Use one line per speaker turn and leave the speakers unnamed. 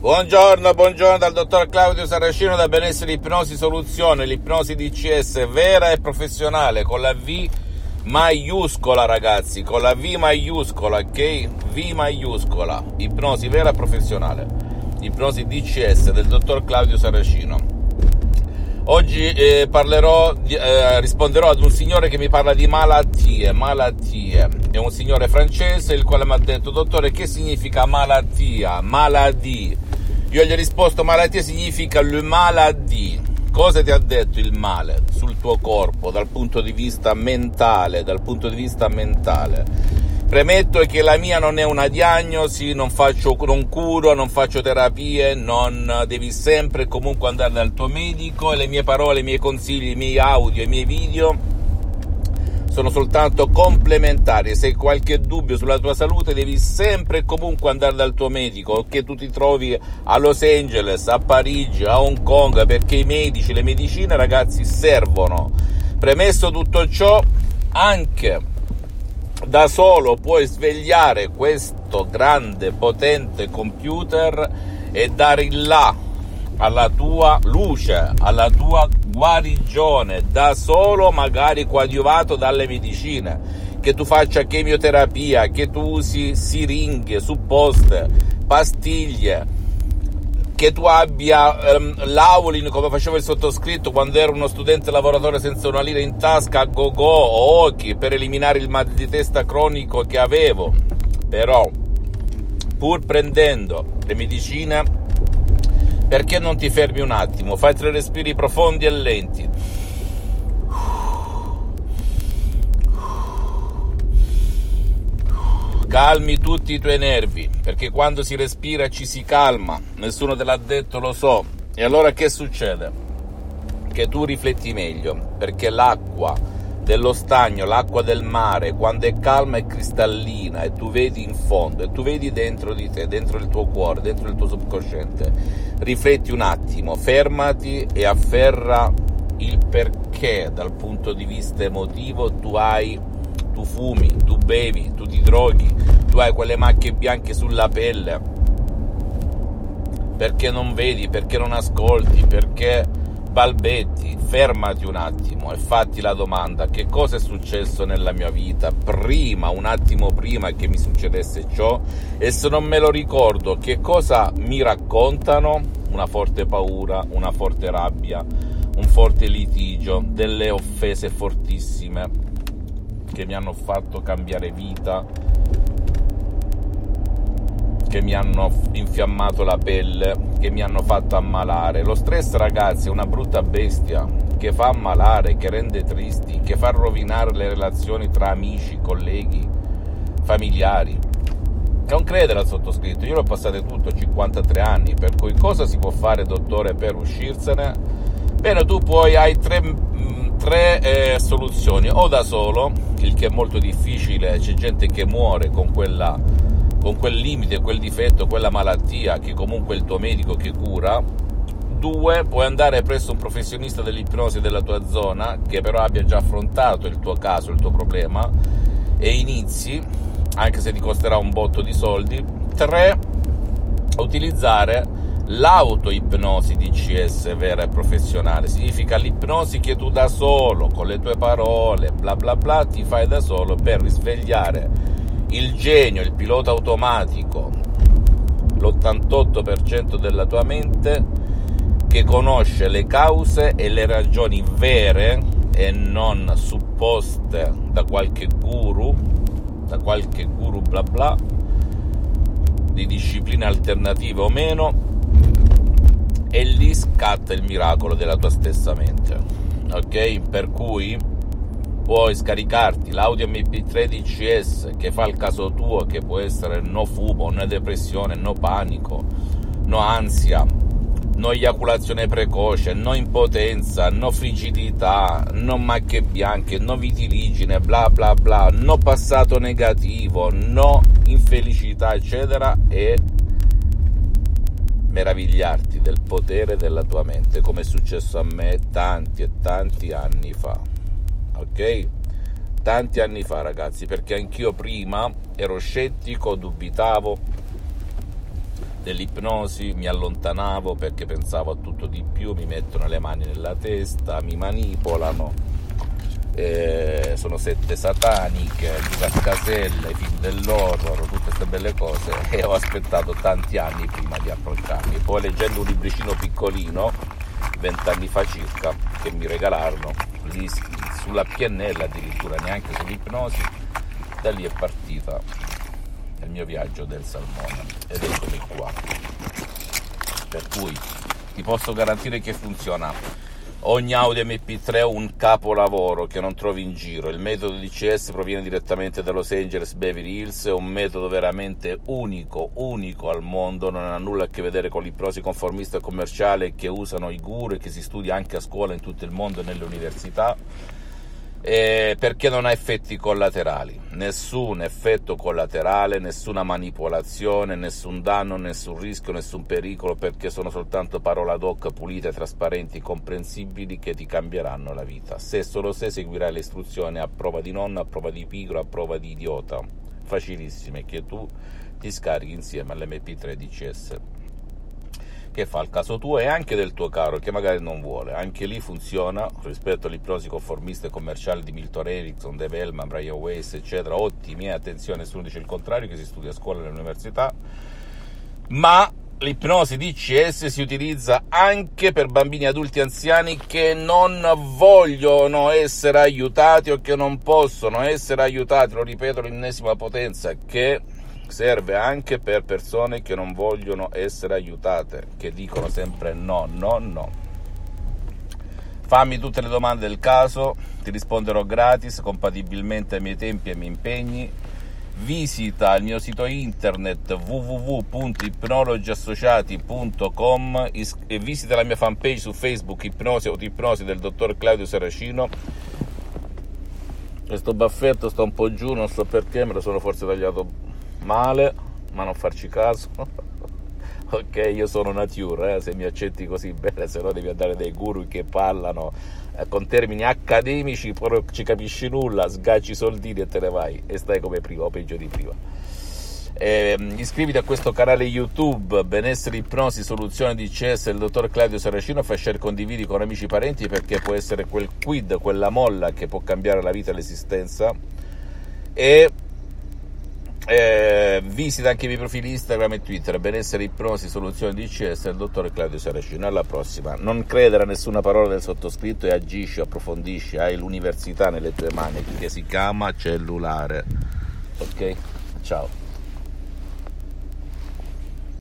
Buongiorno, buongiorno dal dottor Claudio Saracino da Benessere Ipnosi Soluzione, l'ipnosi DCS vera e professionale con la V maiuscola ragazzi, con la V maiuscola, ok? V maiuscola, ipnosi vera e professionale, ipnosi DCS del dottor Claudio Saracino. Oggi eh, parlerò, eh, risponderò ad un signore che mi parla di malattie, malattie. È un signore francese il quale mi ha detto, dottore, che significa malattia, maladie? Io gli ho risposto, malattia significa le maladie. Cosa ti ha detto il male sul tuo corpo dal punto di vista mentale, dal punto di vista mentale? Premetto che la mia non è una diagnosi, non faccio non curo, non faccio terapie, non devi sempre e comunque andare dal tuo medico e le mie parole, i miei consigli, i miei audio, i miei video sono soltanto complementari. Se hai qualche dubbio sulla tua salute, devi sempre e comunque andare dal tuo medico, che tu ti trovi a Los Angeles, a Parigi, a Hong Kong, perché i medici, le medicine, ragazzi, servono. Premesso tutto ciò, anche da solo puoi svegliare questo grande potente computer e dare il là alla tua luce, alla tua guarigione, da solo magari coadiuvato dalle medicine, che tu faccia chemioterapia, che tu usi siringhe, supposte, pastiglie, che tu abbia um, l'Aulin come faceva il sottoscritto quando ero uno studente lavoratore senza una lira in tasca a go-go o occhi per eliminare il mal di testa cronico che avevo. Però, pur prendendo le medicine, perché non ti fermi un attimo? Fai tre respiri profondi e lenti calmi tutti i tuoi nervi, perché quando si respira ci si calma, nessuno te l'ha detto, lo so. E allora che succede? Che tu rifletti meglio, perché l'acqua dello stagno, l'acqua del mare, quando è calma è cristallina e tu vedi in fondo e tu vedi dentro di te, dentro il tuo cuore, dentro il tuo subconsciente. Rifletti un attimo, fermati e afferra il perché dal punto di vista emotivo tu hai tu fumi, tu bevi, tu ti droghi, tu hai quelle macchie bianche sulla pelle, perché non vedi, perché non ascolti, perché balbetti, fermati un attimo e fatti la domanda che cosa è successo nella mia vita prima, un attimo prima che mi succedesse ciò? E se non me lo ricordo che cosa mi raccontano, una forte paura, una forte rabbia, un forte litigio, delle offese fortissime che mi hanno fatto cambiare vita, che mi hanno infiammato la pelle, che mi hanno fatto ammalare. Lo stress, ragazzi, è una brutta bestia che fa ammalare, che rende tristi, che fa rovinare le relazioni tra amici, colleghi, familiari. Non credere al sottoscritto, io l'ho passato tutto, 53 anni, per cui cosa si può fare, dottore, per uscirsene? Bene, tu poi hai tre tre eh, soluzioni. O da solo il che è molto difficile c'è gente che muore con, quella, con quel limite quel difetto quella malattia che comunque il tuo medico che cura. Due puoi andare presso un professionista dell'ipnosi della tua zona che però abbia già affrontato il tuo caso il tuo problema e inizi anche se ti costerà un botto di soldi. Tre utilizzare L'autoipnosi DCS vera e professionale. Significa l'ipnosi che tu da solo, con le tue parole, bla bla bla, ti fai da solo per risvegliare il genio, il pilota automatico, l'88% della tua mente che conosce le cause e le ragioni vere e non supposte da qualche guru, da qualche guru bla bla, di discipline alternative o meno, e lì scatta il miracolo della tua stessa mente. Ok? Per cui puoi scaricarti l'audio MP3 DCS che fa il caso tuo, che può essere no fumo, no depressione, no panico, no ansia, no eiaculazione precoce, no impotenza, no frigidità, no macchie bianche, no vitiligine, bla bla bla, no passato negativo, no infelicità, eccetera, e meravigliarti del potere della tua mente, come è successo a me tanti e tanti anni fa. Ok? Tanti anni fa, ragazzi, perché anch'io prima ero scettico, dubitavo, dell'ipnosi, mi allontanavo perché pensavo a tutto di più, mi mettono le mani nella testa, mi manipolano, eh, sono sette sataniche, Luca Casella, i film dell'horror, tutte queste belle cose e ho aspettato tanti anni prima di approcciarmi. Poi leggendo un libricino piccolino, vent'anni fa circa, che mi regalarono, lì, sulla PNL addirittura, neanche sull'ipnosi, da lì è partita il mio viaggio del salmone ed eccomi qua. Per cui ti posso garantire che funziona Ogni Audi MP3 è un capolavoro che non trovi in giro. Il metodo DCS proviene direttamente da Los Angeles Beverly Hills, è un metodo veramente unico, unico al mondo, non ha nulla a che vedere con l'ipnosi conformista e commerciale che usano i guru e che si studia anche a scuola in tutto il mondo e nelle università eh, perché non ha effetti collaterali, nessun effetto collaterale, nessuna manipolazione, nessun danno, nessun rischio, nessun pericolo, perché sono soltanto parole ad hoc pulite, trasparenti, comprensibili che ti cambieranno la vita. Se solo se seguirai le istruzioni a prova di nonno, a prova di pigro, a prova di idiota, facilissime, che tu ti scarichi insieme all'MP3 DCS che fa il caso tuo e anche del tuo caro che magari non vuole. Anche lì funziona rispetto all'ipnosi conformista e commerciale di Milton Erickson, Dave Hellman, Brian Weiss, eccetera. Ottimi, eh, attenzione, nessuno dice il contrario, che si studia a scuola e all'università. Ma l'ipnosi DCS si utilizza anche per bambini adulti anziani che non vogliono essere aiutati o che non possono essere aiutati, lo ripeto l'ennesima potenza, che serve anche per persone che non vogliono essere aiutate, che dicono sempre no, no, no. Fammi tutte le domande del caso, ti risponderò gratis, compatibilmente ai miei tempi e ai miei impegni. Visita il mio sito internet www.ipnologiassociati.com e visita la mia fanpage su Facebook Ipnosi o Ipnosi del dottor Claudio Saracino. Questo baffetto sta un po' giù, non so perché, me lo sono forse tagliato male, ma non farci caso. ok, io sono nature, eh, se mi accetti così bene, se no devi andare dai guru che parlano eh, con termini accademici, non ci capisci nulla, sgacci i soldini e te ne vai e stai come prima o peggio di prima. Eh, iscriviti a questo canale YouTube Benessere Ipnosi Soluzione di CS del dottor Claudio Saracino fai share condividi con amici e parenti perché può essere quel quid, quella molla che può cambiare la vita e l'esistenza e eh, visita anche i miei profili Instagram e Twitter, benessere, ipnosi, soluzioni DCS del dottor Claudio Saracino. Alla prossima. Non credere a nessuna parola del sottoscritto e agisci, approfondisci, hai l'università nelle tue mani che si chiama cellulare. Ok? Ciao.